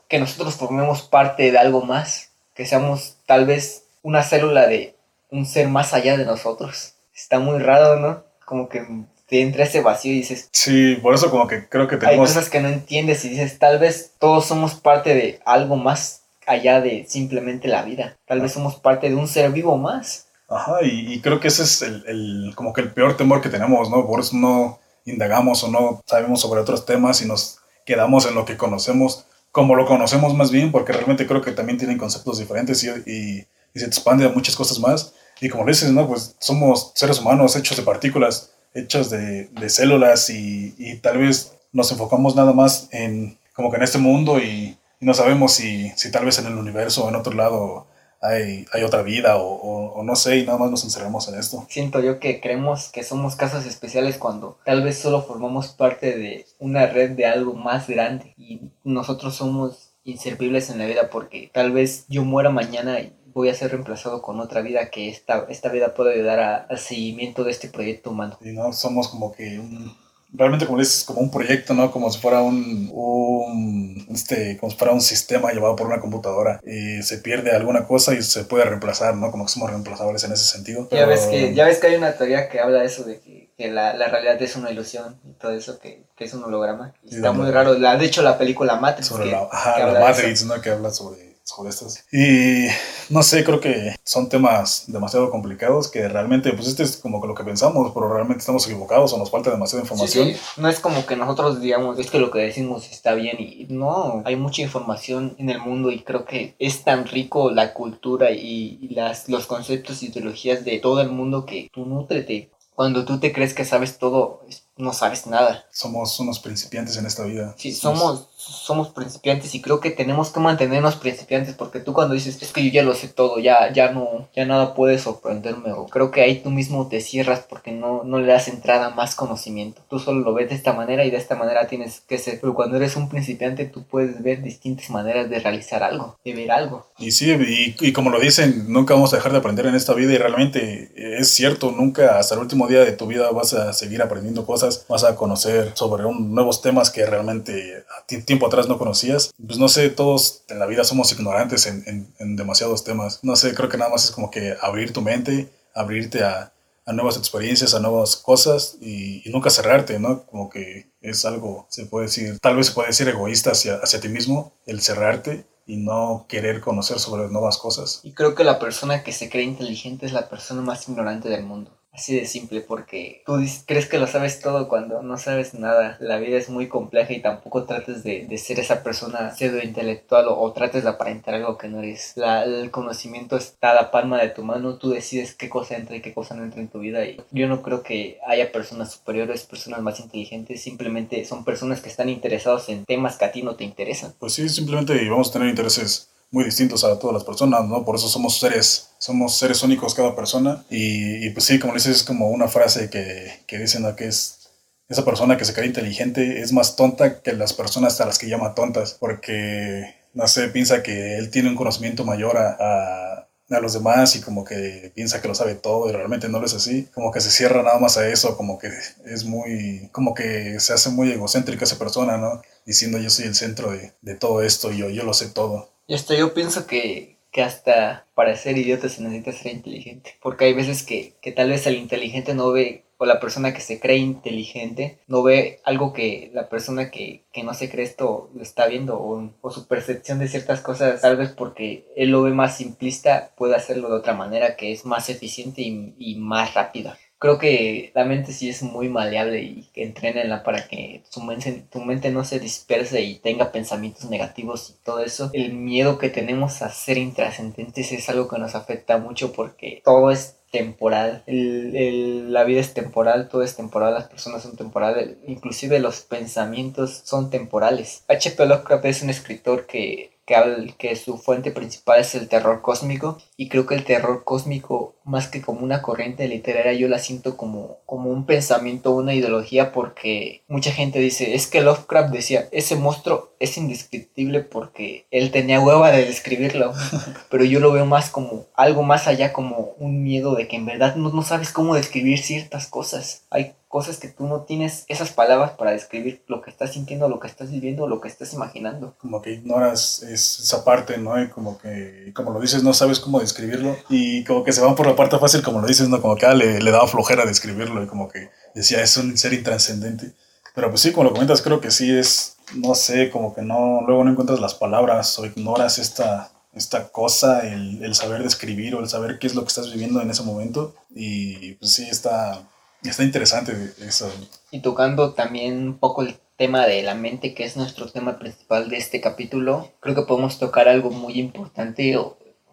que nosotros formemos parte de algo más, que seamos tal vez una célula de un ser más allá de nosotros. Está muy raro, ¿no? Como que te entra ese vacío y dices, Sí, por eso como que creo que hay tenemos... cosas que no entiendes y dices, tal vez todos somos parte de algo más allá de simplemente la vida. Tal vez somos parte de un ser vivo más. Ajá, y, y creo que ese es el, el- como que el peor temor que tenemos, ¿no? Por eso no indagamos o no sabemos sobre otros temas y nos quedamos en lo que conocemos, como lo conocemos más bien, porque realmente creo que también tienen conceptos diferentes y, y, y se expande a muchas cosas más. Y como dices, ¿no? Pues somos seres humanos hechos de partículas, hechos de, de células y, tal vez nos enfocamos nada más en como que en este mundo y, no sabemos si, si tal vez en el universo o en otro lado hay, hay otra vida o, o- o no sé y nada más nos encerramos en esto. Siento yo que creemos que somos casos especiales cuando tal vez solo formamos parte de una red de algo más grande y nosotros somos inservibles en la vida porque tal vez yo muera mañana y voy a ser reemplazado con otra vida que esta, esta vida puede ayudar a- al seguimiento de este proyecto humano. Y no somos como que un, realmente como dices, como un proyecto, ¿no? Como si fuera un, un este, como si fuera un sistema llevado por una computadora y se pierde alguna cosa y se puede reemplazar, ¿no? Como que somos reemplazables en ese sentido. Ya ves que, ya ves que hay una teoría que habla de eso, de que, que la, la realidad es una ilusión y todo eso, que, que es un holograma. Y Sí, está muy raro. La, de hecho, la película Matrix, sobre que, la, ajá, que. Matrix, ¿no? Que habla sobre sobre estas. Y no sé, creo que son temas demasiado complicados que realmente, pues este es como lo que pensamos, pero realmente estamos equivocados o nos falta demasiada información. No es como que nosotros digamos, es que lo que decimos está bien y no, hay mucha información en el mundo y creo que es tan rico la cultura y, y las, los conceptos y ideologías de todo el mundo que tú nutrete. Cuando tú te crees que sabes todo, no sabes nada. Somos unos principiantes en esta vida. Sí, somos, somos principiantes y creo que tenemos que mantenernos principiantes porque tú cuando dices es que yo ya lo sé todo, ya, ya no, ya nada puede sorprenderme o creo que ahí tú mismo te cierras porque no, no le das entrada más conocimiento. Tú solo lo ves de esta manera y de esta manera tienes que ser. Pero cuando eres un principiante tú puedes ver distintas maneras de realizar algo, de ver algo. Y sí, y, y como lo dicen, nunca vamos a dejar de aprender en esta vida y realmente es cierto, nunca hasta el último día de tu vida vas a seguir aprendiendo cosas, vas a conocer sobre nuevos temas que realmente a tiempo atrás no conocías. Pues no sé, todos en la vida somos ignorantes en, en, demasiados temas. No sé, creo que nada más es como que abrir tu mente, abrirte a, a nuevas experiencias, a nuevas cosas y, nunca cerrarte, ¿no? Como que es algo, se puede decir, tal vez se puede decir egoísta hacia, hacia ti mismo, el cerrarte y no querer conocer sobre nuevas cosas. Y creo que la persona que se cree inteligente es la persona más ignorante del mundo. Así de simple, porque tú crees que lo sabes todo cuando no sabes nada. La vida es muy compleja y tampoco trates de, ser esa persona pseudo intelectual o, trates de aparentar algo que no eres. La, el conocimiento está a la palma de tu mano, tú decides qué cosa entra y qué cosa no entra en tu vida. Y yo no creo que haya personas superiores, personas más inteligentes, simplemente son personas que están interesados en temas que a ti no te interesan. Pues sí, simplemente vamos a tener intereses muy distintos a todas las personas, ¿no? Por eso somos seres, somos seres únicos cada persona. Y, pues sí, como dices, es como una frase que, que dicen ¿no? que es esa persona que se cree inteligente es más tonta que las personas a las que llama tontas, porque, no sé, piensa que él tiene un conocimiento mayor a, a, a, los demás y como que piensa que lo sabe todo y realmente no lo es así, como que se cierra nada más a eso, como que es muy, como que se hace muy egocéntrica esa persona, ¿no? Diciendo yo soy el centro de, de todo esto y yo, yo lo sé todo. Y hasta yo pienso que, que hasta para ser idiota se necesita ser inteligente. Porque hay veces que, que tal vez el inteligente no ve, o la persona que se cree inteligente, no ve algo que la persona que, que no se cree esto lo está viendo, o, o, su percepción de ciertas cosas, tal vez porque él lo ve más simplista, puede hacerlo de otra manera que es más eficiente y, y más rápida creo que la mente sí es muy maleable y que entrenenla para que tu mente, tu mente no se disperse y tenga pensamientos negativos y todo eso. El miedo que tenemos a ser intrascendentes es algo que nos afecta mucho porque todo es temporal, el, la vida es temporal, todo es temporal, las personas son temporales, inclusive los pensamientos son temporales. H.P. Lovecraft es un escritor que que, que su fuente principal es el terror cósmico y creo que el terror cósmico más que como una corriente literaria yo la siento como, como un pensamiento, una ideología porque mucha gente dice es que Lovecraft decía ese monstruo es indescriptible porque él tenía hueva de describirlo pero yo lo veo más como algo más allá como un miedo de que en verdad no, no sabes cómo describir ciertas cosas. Hay cosas que tú no tienes esas palabras para describir lo que estás sintiendo, lo que estás viviendo, lo que estás imaginando. Como que ignoras esa parte, ¿no? Y como que, como lo dices, no sabes cómo describirlo y como que se van por la parte fácil, como lo dices, ¿no? Como que ah, le, le daba flojera describirlo y como que decía, es un ser intrascendente. Pero pues sí, como lo comentas, creo que sí es, no sé, como que no, luego no encuentras las palabras o ignoras esta, esta cosa, el, el saber describir o el saber qué es lo que estás viviendo en ese momento. Y pues sí, está, Está interesante eso. Y tocando también un poco el tema de la mente, que es nuestro tema principal de este capítulo, creo que podemos tocar algo muy importante,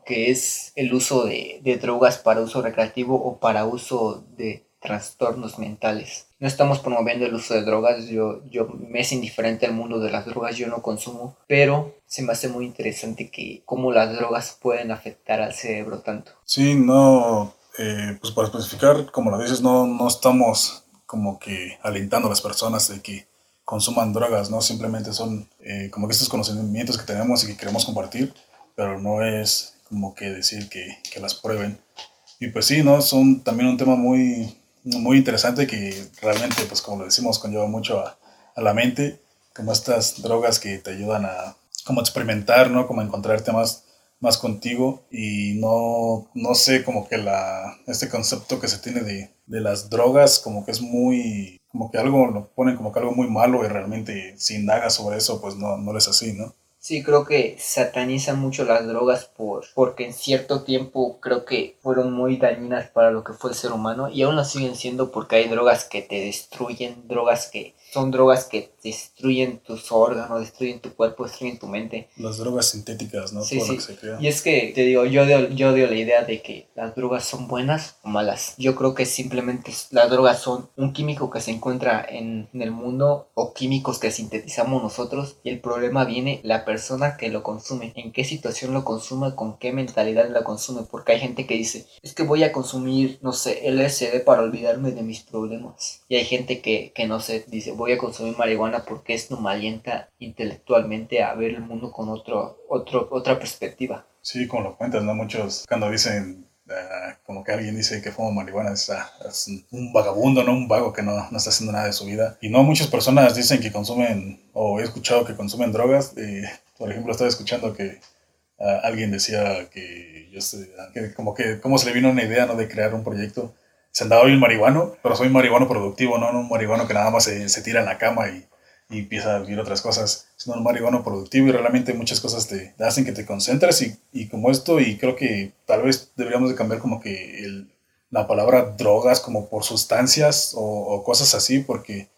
que es el uso de, de drogas para uso recreativo o para uso de trastornos mentales. No estamos promoviendo el uso de drogas, yo, yo me es indiferente al mundo de las drogas, yo no consumo, pero se me hace muy interesante que cómo las drogas pueden afectar al cerebro tanto. Sí, no, eh, pues para especificar, como lo dices, no, no estamos como que alentando a las personas de que consuman drogas, ¿no? Simplemente son eh, como que estos conocimientos que tenemos y que queremos compartir, pero no es como que decir que, que las prueben. Y pues sí, ¿no? Son también un tema muy, muy interesante que realmente, pues como lo decimos, conlleva mucho a, a la mente, como estas drogas que te ayudan a como experimentar, ¿no? Como encontrar temas más contigo y no, no sé, como que la, este concepto que se tiene de, de las drogas, como que es muy, como que algo lo ponen como que algo muy malo y realmente si indagas sobre eso, pues no, no es así, ¿no? Sí, creo que satanizan mucho las drogas por, porque en cierto tiempo creo que fueron muy dañinas para lo que fue el ser humano y aún lo siguen siendo porque hay drogas que te destruyen, drogas que son drogas que destruyen tus órganos, destruyen tu cuerpo, destruyen tu mente. Las drogas sintéticas, ¿no? Sí, sí. Y es que, te digo, yo odio, yo odio la idea de que las drogas son buenas o malas. Yo creo que simplemente las drogas son un químico que se encuentra en, en el mundo o químicos que sintetizamos nosotros y el problema viene la persona que lo consume, en qué situación lo consume, con qué mentalidad lo consume, porque hay gente que dice, es que voy a consumir, no sé, LSD para olvidarme de mis problemas. Y hay gente que, que no sé, dice, voy a consumir marihuana porque esto me alienta intelectualmente a ver el mundo con otro, otro, otra perspectiva. Sí, como lo cuentas, ¿no? Muchos cuando dicen, ah, como que alguien dice que fuma marihuana, es, ah, es, un vagabundo, ¿no? Un vago que no, no, está haciendo nada de su vida. Y no muchas personas dicen que consumen, o he escuchado que consumen drogas. Y, por ejemplo, estaba escuchando que uh, alguien decía que, yo sé, que como que, cómo se le vino una idea, ¿no? De crear un proyecto se andaba bien marihuano, pero soy marihuano productivo, no un marihuano que nada más se, se tira en la cama y, y, empieza a vivir otras cosas, sino un marihuano productivo y realmente muchas cosas te, hacen que te concentres y, y, como esto, y creo que tal vez deberíamos de cambiar como que el, la palabra drogas como por sustancias o, o cosas así, porque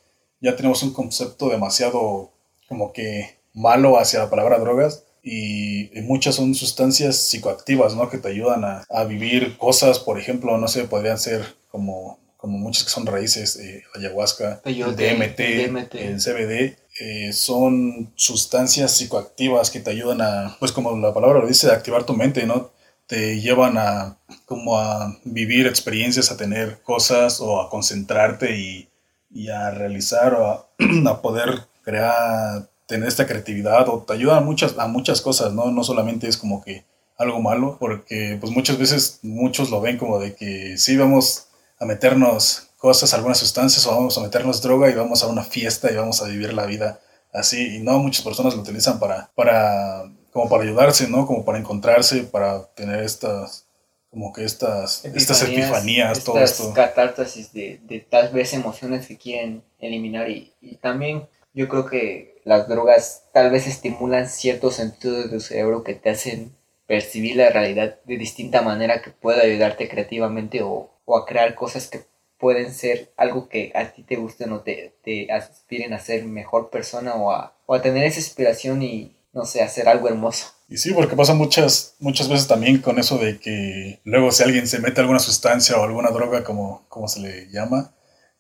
ya tenemos un concepto demasiado como que malo hacia la palabra drogas y muchas son sustancias psicoactivas, ¿no? Que te ayudan a, a, vivir cosas, por ejemplo, no sé, podrían ser como, como muchas que son raíces, eh, ayahuasca, el DMT, DMT, el CBD, eh, son sustancias psicoactivas que te ayudan a, pues como la palabra lo dice, a activar tu mente, ¿no? Te llevan a como a vivir experiencias, a tener cosas o a concentrarte y, y a realizar o a, a poder crear tener esta creatividad o te ayuda a muchas, a muchas cosas, ¿no? No solamente es como que algo malo, porque pues muchas veces muchos lo ven como de que sí vamos a meternos cosas, algunas sustancias o vamos a meternos droga y vamos a una fiesta y vamos a vivir la vida así y no muchas personas lo utilizan para para como para ayudarse, ¿no? Como para encontrarse, para tener estas como que estas epifanías, estas epifanías, todo esto. catástasis de, de tal vez emociones que quieren eliminar y, y también yo creo que las drogas tal vez estimulan ciertos sentidos de tu cerebro que te hacen percibir la realidad de distinta manera que pueda ayudarte creativamente o, o a crear cosas que pueden ser algo que a ti te gusten o te, te aspiren a ser mejor persona o a, o a tener esa inspiración y, no sé, hacer algo hermoso. Y sí, porque pasa muchas, muchas veces también con eso de que luego si alguien se mete alguna sustancia o alguna droga, como, se le llama,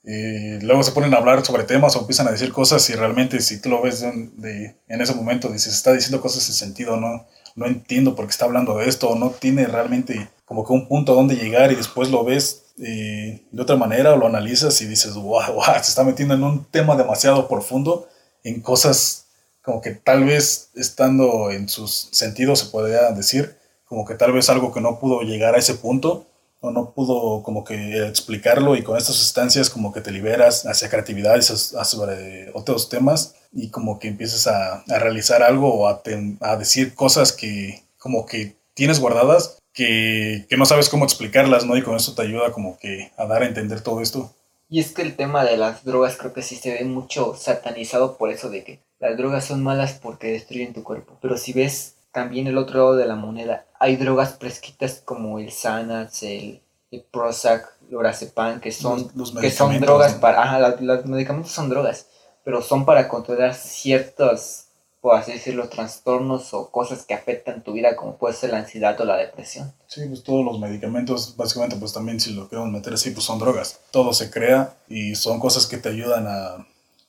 eh, luego se ponen a hablar sobre temas o empiezan a decir cosas y realmente si tú lo ves de, en ese momento dices, está diciendo cosas sin sentido, no, no entiendo por qué está hablando de esto, o no tiene realmente como que un punto a donde llegar y después lo ves eh, de otra manera o lo analizas y dices, wow, wow, se está metiendo en un tema demasiado profundo, en cosas como que tal vez estando en sus sentidos se podría decir, como que tal vez algo que no pudo llegar a ese punto o no pudo como que explicarlo y con estas sustancias como que te liberas hacia creatividad y sobre otros temas y como que empiezas a, a realizar algo o a, a, decir cosas que como que tienes guardadas que, que, no sabes cómo explicarlas, ¿no? Y con eso te ayuda como que a dar a entender todo esto. Y es que el tema de las drogas creo que sí se ve mucho satanizado por eso de que las drogas son malas porque destruyen tu cuerpo. Pero si ves también el otro lado de la moneda, hay drogas prescritas como el Xanax, el, el Prozac, Lorazepam, que son, los, los que son drogas para... Ajá, los, los medicamentos son drogas, pero son para controlar ciertos, por así decirlo, trastornos o cosas que afectan tu vida, como puede ser la ansiedad o la depresión. Sí, pues todos los medicamentos, básicamente, pues también si lo queremos meter así, pues son drogas. Todo se crea y son cosas que te ayudan a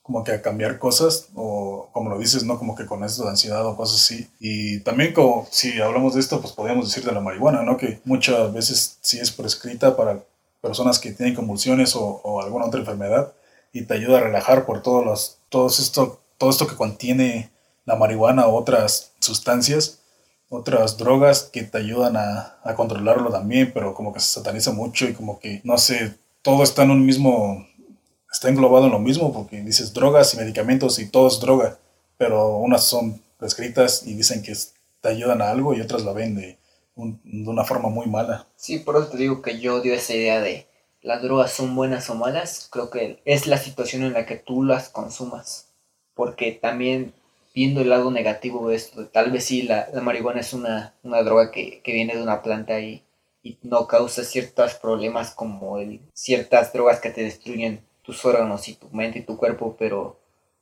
como que a cambiar cosas o como lo dices, ¿no? Como que con esto de ansiedad o cosas así. Y también como si hablamos de esto, pues podríamos decir de la marihuana, ¿no? Que muchas veces sí es prescrita para personas que tienen convulsiones o, o alguna otra enfermedad y te ayuda a relajar por todos los, todo esto, todo esto que contiene la marihuana o otras sustancias, otras drogas que te ayudan a, a controlarlo también, pero como que se sataniza mucho y como que, no sé, todo está en un mismo está englobado en lo mismo porque dices drogas y medicamentos y todo es droga, pero unas son prescritas y dicen que te ayudan a algo y otras la ven de, un, de una forma muy mala. Sí, por eso te digo que yo odio esa idea de las drogas son buenas o malas, creo que es la situación en la que tú las consumas, porque también viendo el lado negativo de esto, tal vez sí, la, marihuana es una, una droga que, viene de una planta y, y no causa ciertos problemas como el, ciertas drogas que te destruyen tus órganos y tu mente y tu cuerpo, pero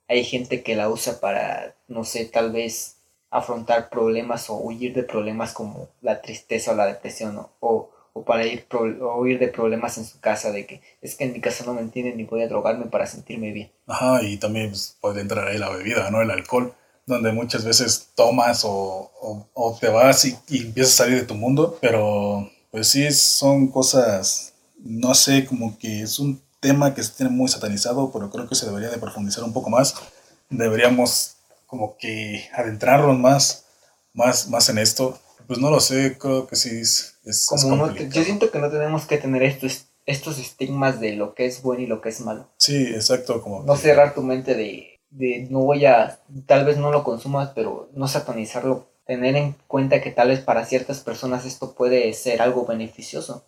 hay gente que la usa para, no sé, tal vez afrontar problemas o huir de problemas como la tristeza o la depresión o, o para ir o huir de problemas en su casa de que es que en mi casa no me entienden ni voy a drogarme para sentirme bien. Ajá, y también pues, puede entrar ahí la bebida, ¿no? El alcohol, donde muchas veces tomas o, o, te vas y, y, empiezas a salir de tu mundo, pero pues sí, son cosas, no sé, como que es un tema que se tiene muy satanizado, pero creo que se debería de profundizar un poco más. Deberíamos como que adentrarnos más, más, más en esto. Pues no lo sé, creo que sí es, es, como Yo siento que no tenemos que tener estos, estos estigmas de lo que es bueno y lo que es malo. Sí, exacto. Como no cerrar tu mente de, de no voy a, tal vez no lo consumas, pero no satanizarlo. Tener en cuenta que tal vez para ciertas personas esto puede ser algo beneficioso.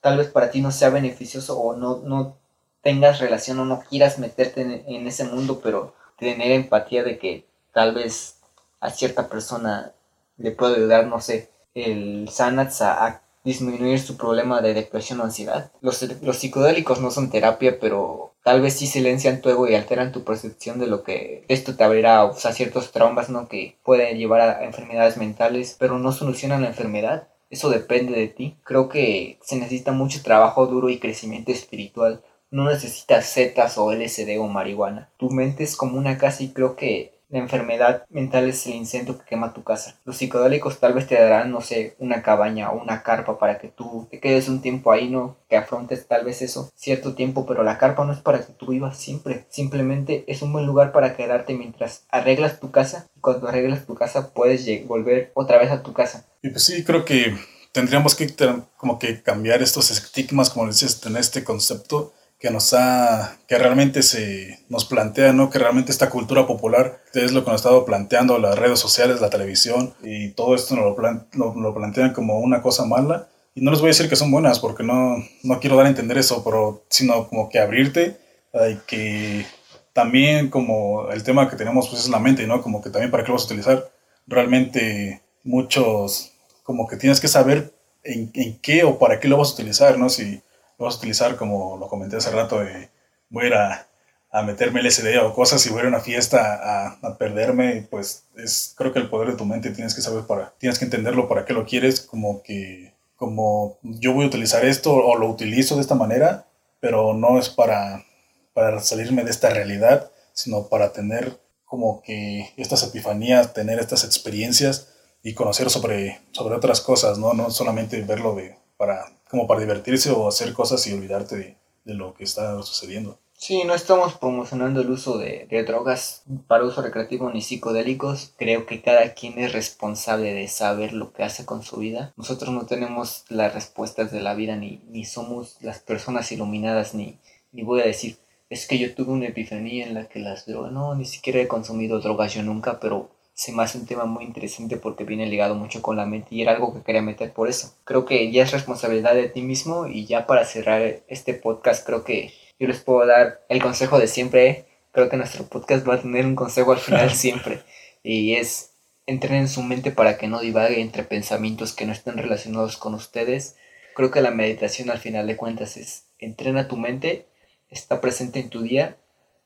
Tal vez para ti no sea beneficioso o no, no tengas relación o no quieras meterte en, ese mundo, pero tener empatía de que tal vez a cierta persona le puede ayudar, no sé, el Xanax a, disminuir su problema de depresión o ansiedad. Los, los psicodélicos no son terapia, pero tal vez sí silencian tu ego y alteran tu percepción de lo que esto te abrirá o sea, ciertos traumas ¿no? que pueden llevar a enfermedades mentales, pero no solucionan la enfermedad. Eso depende de ti. Creo que se necesita mucho trabajo duro y crecimiento espiritual. No necesitas setas o LSD o marihuana. Tu mente es como una casa y creo que la enfermedad mental es el incendio que quema tu casa. Los psicodélicos tal vez te darán, no sé, una cabaña o una carpa para que tú te quedes un tiempo ahí, ¿no? Que afrontes tal vez eso, cierto tiempo, pero la carpa no es para que tú vivas siempre. Simplemente es un buen lugar para quedarte mientras arreglas tu casa. Y cuando arreglas tu casa puedes volver otra vez a tu casa. Y pues sí, creo que tendríamos que como que cambiar estos estigmas, como dices, en este concepto que nos ha, que realmente se nos plantea, ¿no? Que realmente esta cultura popular es lo que nos ha estado planteando las redes sociales, la televisión y todo esto nos lo, lo, plantean como una cosa mala. Y no les voy a decir que son buenas porque no, no quiero dar a entender eso, pero sino como que abrirte y que también como el tema que tenemos pues es la mente, ¿no? Como que también para qué lo vas a utilizar. Realmente muchos, como que tienes que saber en, en qué o para qué lo vas a utilizar, ¿no? Si vas a utilizar como lo comenté hace rato, de voy a ir a, a meterme LSD o cosas y voy a ir a una fiesta a, a, perderme, pues es creo que el poder de tu mente tienes que saber para, tienes que entenderlo para qué lo quieres, como que como yo voy a utilizar esto o lo utilizo de esta manera, pero no es para, para salirme de esta realidad, sino para tener como que estas epifanías, tener estas experiencias y conocer sobre, sobre otras cosas, ¿no? No solamente verlo de, para como para divertirse o hacer cosas y olvidarte de, de lo que está sucediendo. Sí, no estamos promocionando el uso de, de, drogas para uso recreativo ni psicodélicos. Creo que cada quien es responsable de saber lo que hace con su vida. Nosotros no tenemos las respuestas de la vida ni, ni somos las personas iluminadas ni, ni voy a decir es que yo tuve una epifanía en la que las drogas, no, ni siquiera he consumido drogas yo nunca, pero se me hace un tema muy interesante porque viene ligado mucho con la mente y era algo que quería meter por eso. Creo que ya es responsabilidad de ti mismo y ya para cerrar este podcast creo que yo les puedo dar el consejo de siempre. Creo que nuestro podcast va a tener un consejo al final siempre y es entren en su mente para que no divague entre pensamientos que no estén relacionados con ustedes. Creo que la meditación al final de cuentas es entrena tu mente, está presente en tu día,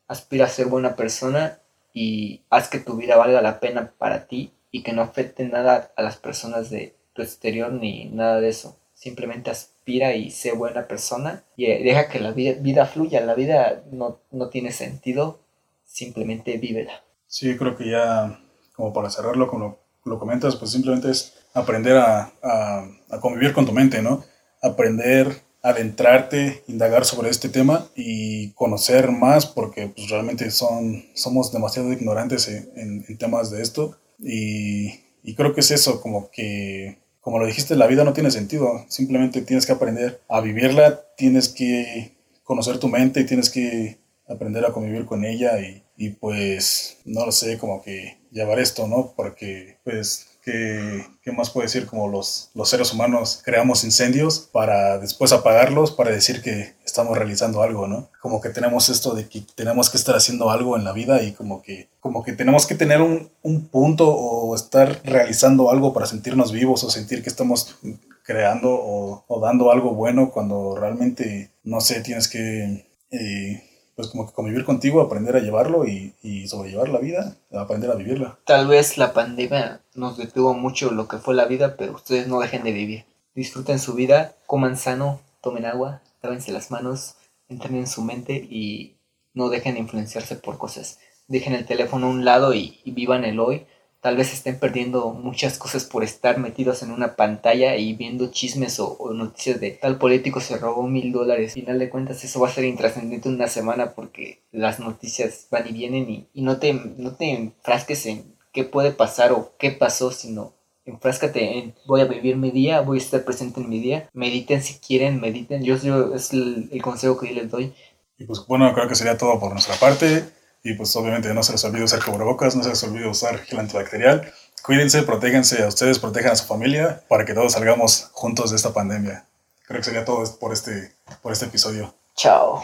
aspira a ser buena persona y haz que tu vida valga la pena para ti y que no afecte nada a las personas de tu exterior ni nada de eso. Simplemente aspira y sé buena persona y eh, deja que la vida, fluya. La vida no, tiene sentido, simplemente vívela. Sí, creo que ya, como para cerrarlo, como lo, comentas, pues simplemente es aprender a, a convivir con tu mente, ¿no? Aprender adentrarte, indagar sobre este tema y conocer más porque pues, realmente son, somos demasiado ignorantes en, temas de esto y, y, creo que es eso, como que, como lo dijiste, la vida no tiene sentido, simplemente tienes que aprender a vivirla, tienes que conocer tu mente y tienes que aprender a convivir con ella y, y pues no lo sé, como que llevar esto, ¿no? Porque, pues, ¿qué, qué más puedo decir? Como los, los seres humanos creamos incendios para después apagarlos, para decir que estamos realizando algo, ¿no? Como que tenemos esto de que tenemos que estar haciendo algo en la vida y como que, como que tenemos que tener un, un punto o estar realizando algo para sentirnos vivos o sentir que estamos creando o, o dando algo bueno cuando realmente, no sé, tienes que... Eh, pues como que convivir contigo, aprender a llevarlo y, y, sobrellevar la vida, aprender a vivirla. Tal vez la pandemia nos detuvo mucho lo que fue la vida, pero ustedes no dejen de vivir. Disfruten su vida, coman sano, tomen agua, lávense las manos, entren en su mente y no dejen de influenciarse por cosas. Dejen el teléfono a un lado y vivan el hoy tal vez estén perdiendo muchas cosas por estar metidos en una pantalla y viendo chismes o, noticias de tal político se robó mil dólares. Al final de cuentas eso va a ser intrascendente una semana porque las noticias van y vienen y, no, te, no te enfrasques en qué puede pasar o qué pasó, sino enfráscate en voy a vivir mi día, voy a estar presente en mi día. Mediten si quieren, mediten. Yo, yo es el, el consejo que yo les doy. Y pues bueno, creo que sería todo por nuestra parte. Y pues obviamente no se les olvide usar cubrebocas, no se les olvide usar gel antibacterial. Cuídense, protéganse a ustedes, protejan a su familia para que todos salgamos juntos de esta pandemia. Creo que sería todo por este, por este episodio. Chao.